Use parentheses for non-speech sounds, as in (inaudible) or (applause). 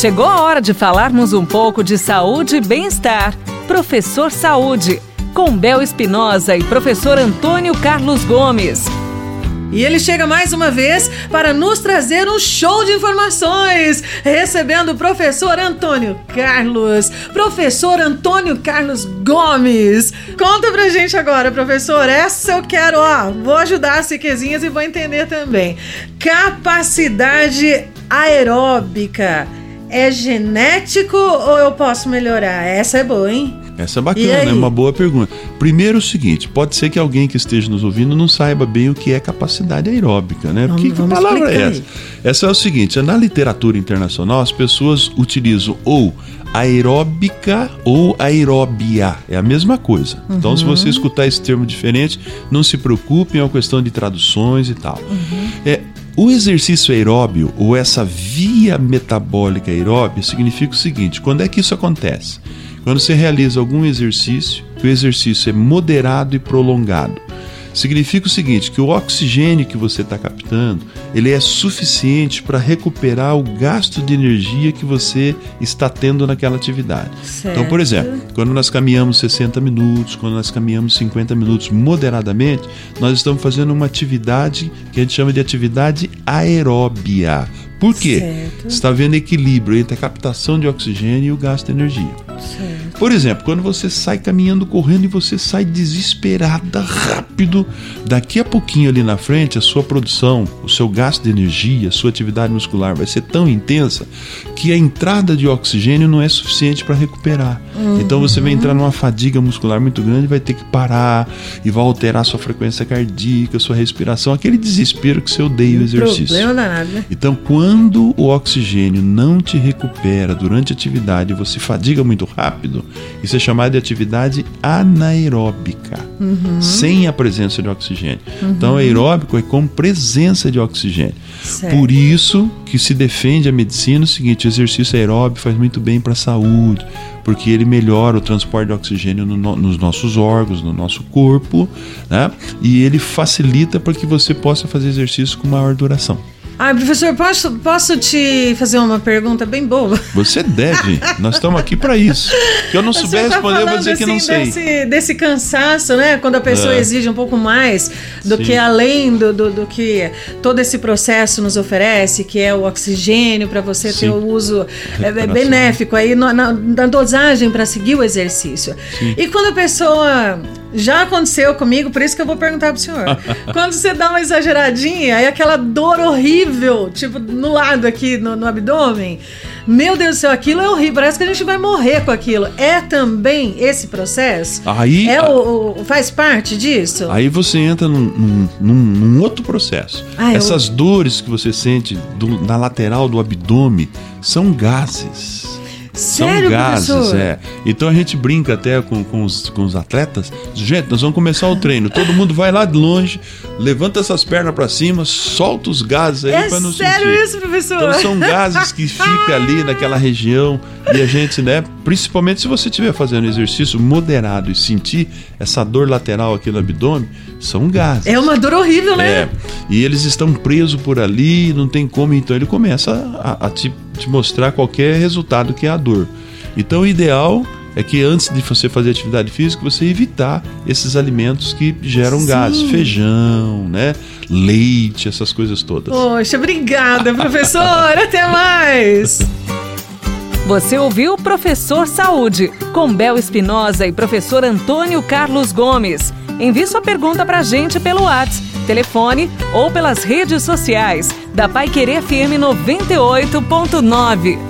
Chegou a hora de falarmos um pouco de saúde e bem-estar. Professor Saúde, com Bel Espinosa e professor Antônio Carlos Gomes. E ele chega mais uma vez para nos trazer um show de informações, recebendo o professor Antônio Carlos, professor Antônio Carlos Gomes. Conta pra gente agora, professor, essa eu quero, ó, vou ajudar as ciquezinhas e vou entender também. Capacidade aeróbica é genético ou eu posso melhorar? Essa é boa, hein? Essa é bacana, é uma boa pergunta. Primeiro o seguinte, pode ser que alguém que esteja nos ouvindo não saiba bem o que é capacidade aeróbica, né? Vamos, vamos que palavra é essa? Essa é o seguinte, na literatura internacional as pessoas utilizam ou aeróbica ou aeróbia, é a mesma coisa. Então se você escutar esse termo diferente, não se preocupe, é uma questão de traduções e tal. É, o exercício aeróbio ou essa via metabólica aeróbia significa o seguinte: quando é que isso acontece? Quando você realiza algum exercício, o exercício é moderado e prolongado. Significa o seguinte, que o oxigênio que você está captando, ele é suficiente para recuperar o gasto de energia que você está tendo naquela atividade. Então, por exemplo, quando nós caminhamos 60 minutos, quando nós caminhamos 50 minutos moderadamente, nós estamos fazendo uma atividade que a gente chama de atividade aeróbia. Por quê? Certo. Você está havendo equilíbrio entre a captação de oxigênio e o gasto de energia. Certo. Por exemplo, quando você sai caminhando, correndo e você sai desesperada, rápido, daqui a pouquinho ali na frente, a sua produção, o seu gasto de energia, a sua atividade muscular vai ser tão intensa que a entrada de oxigênio não é suficiente para recuperar. Então você vai entrar numa fadiga muscular muito grande, vai ter que parar e vai alterar sua frequência cardíaca, sua respiração, aquele desespero que você odeia o exercício. Problema danado, né? Então, quando o oxigênio não te recupera durante a atividade e você fadiga muito rápido, isso é chamado de atividade anaeróbica, sem a presença de oxigênio. Então, aeróbico é com presença de oxigênio. Certo. Por isso que se defende a medicina o seguinte: o exercício aeróbico faz muito bem para a saúde, porque ele melhora o transporte de oxigênio no no- nos nossos órgãos, no nosso corpo, né? e ele facilita para que você possa fazer exercício com maior duração. Ai, professor, posso, posso te fazer uma pergunta bem boba? Você deve. Nós estamos aqui para isso. Se eu não (laughs) O souber tá responder, eu vou dizer que não assim, sei. Desse, desse cansaço, né? Quando a pessoa É. exige um pouco mais do Sim. que além do, do, do que todo esse processo nos oferece, que é o oxigênio para você ter Sim. o uso é, é, benéfico aí no- na, na dosagem para seguir o exercício. E quando a pessoa já aconteceu comigo, por isso que eu vou perguntar pro senhor. (laughs) quando você dá uma exageradinha, aí aquela dor horrível, tipo no lado aqui no, no abdômen. Meu Deus do céu, aquilo é horrível. Parece que a gente vai morrer com aquilo. É também esse processo? Aí, É o, o- faz parte disso? aí você entra num, num- num- outro processo. Ah, eu- Essas dores que você sente do- na lateral do abdômen são gases. Sério, São gases, professor? é. Então a gente brinca até com, com, os, com os atletas. Gente, nós vamos começar o treino. Todo mundo vai lá de longe, levanta essas pernas pra cima, solta os gases aí É pra não sério sentir. isso, professor? Então são gases que (laughs) ficam ali naquela região e a gente, né, principalmente se você estiver fazendo exercício moderado e sentir essa dor lateral aqui no abdômen, são gases. É uma dor horrível, né? É, e eles estão presos por ali, não tem como, então ele começa a, a te, te mostrar qualquer resultado que é a dor. Então o ideal é que antes de você fazer atividade física, você evitar esses alimentos que geram Sim. gases, feijão, né, leite, essas coisas todas. Poxa, obrigada, professor. (laughs) Até mais. Você ouviu Professor Saúde, com Bel Espinosa e professor Antônio Carlos Gomes. Envie sua pergunta pra gente pelo WhatsApp, telefone ou pelas redes sociais da Pai Querer FM 98.9.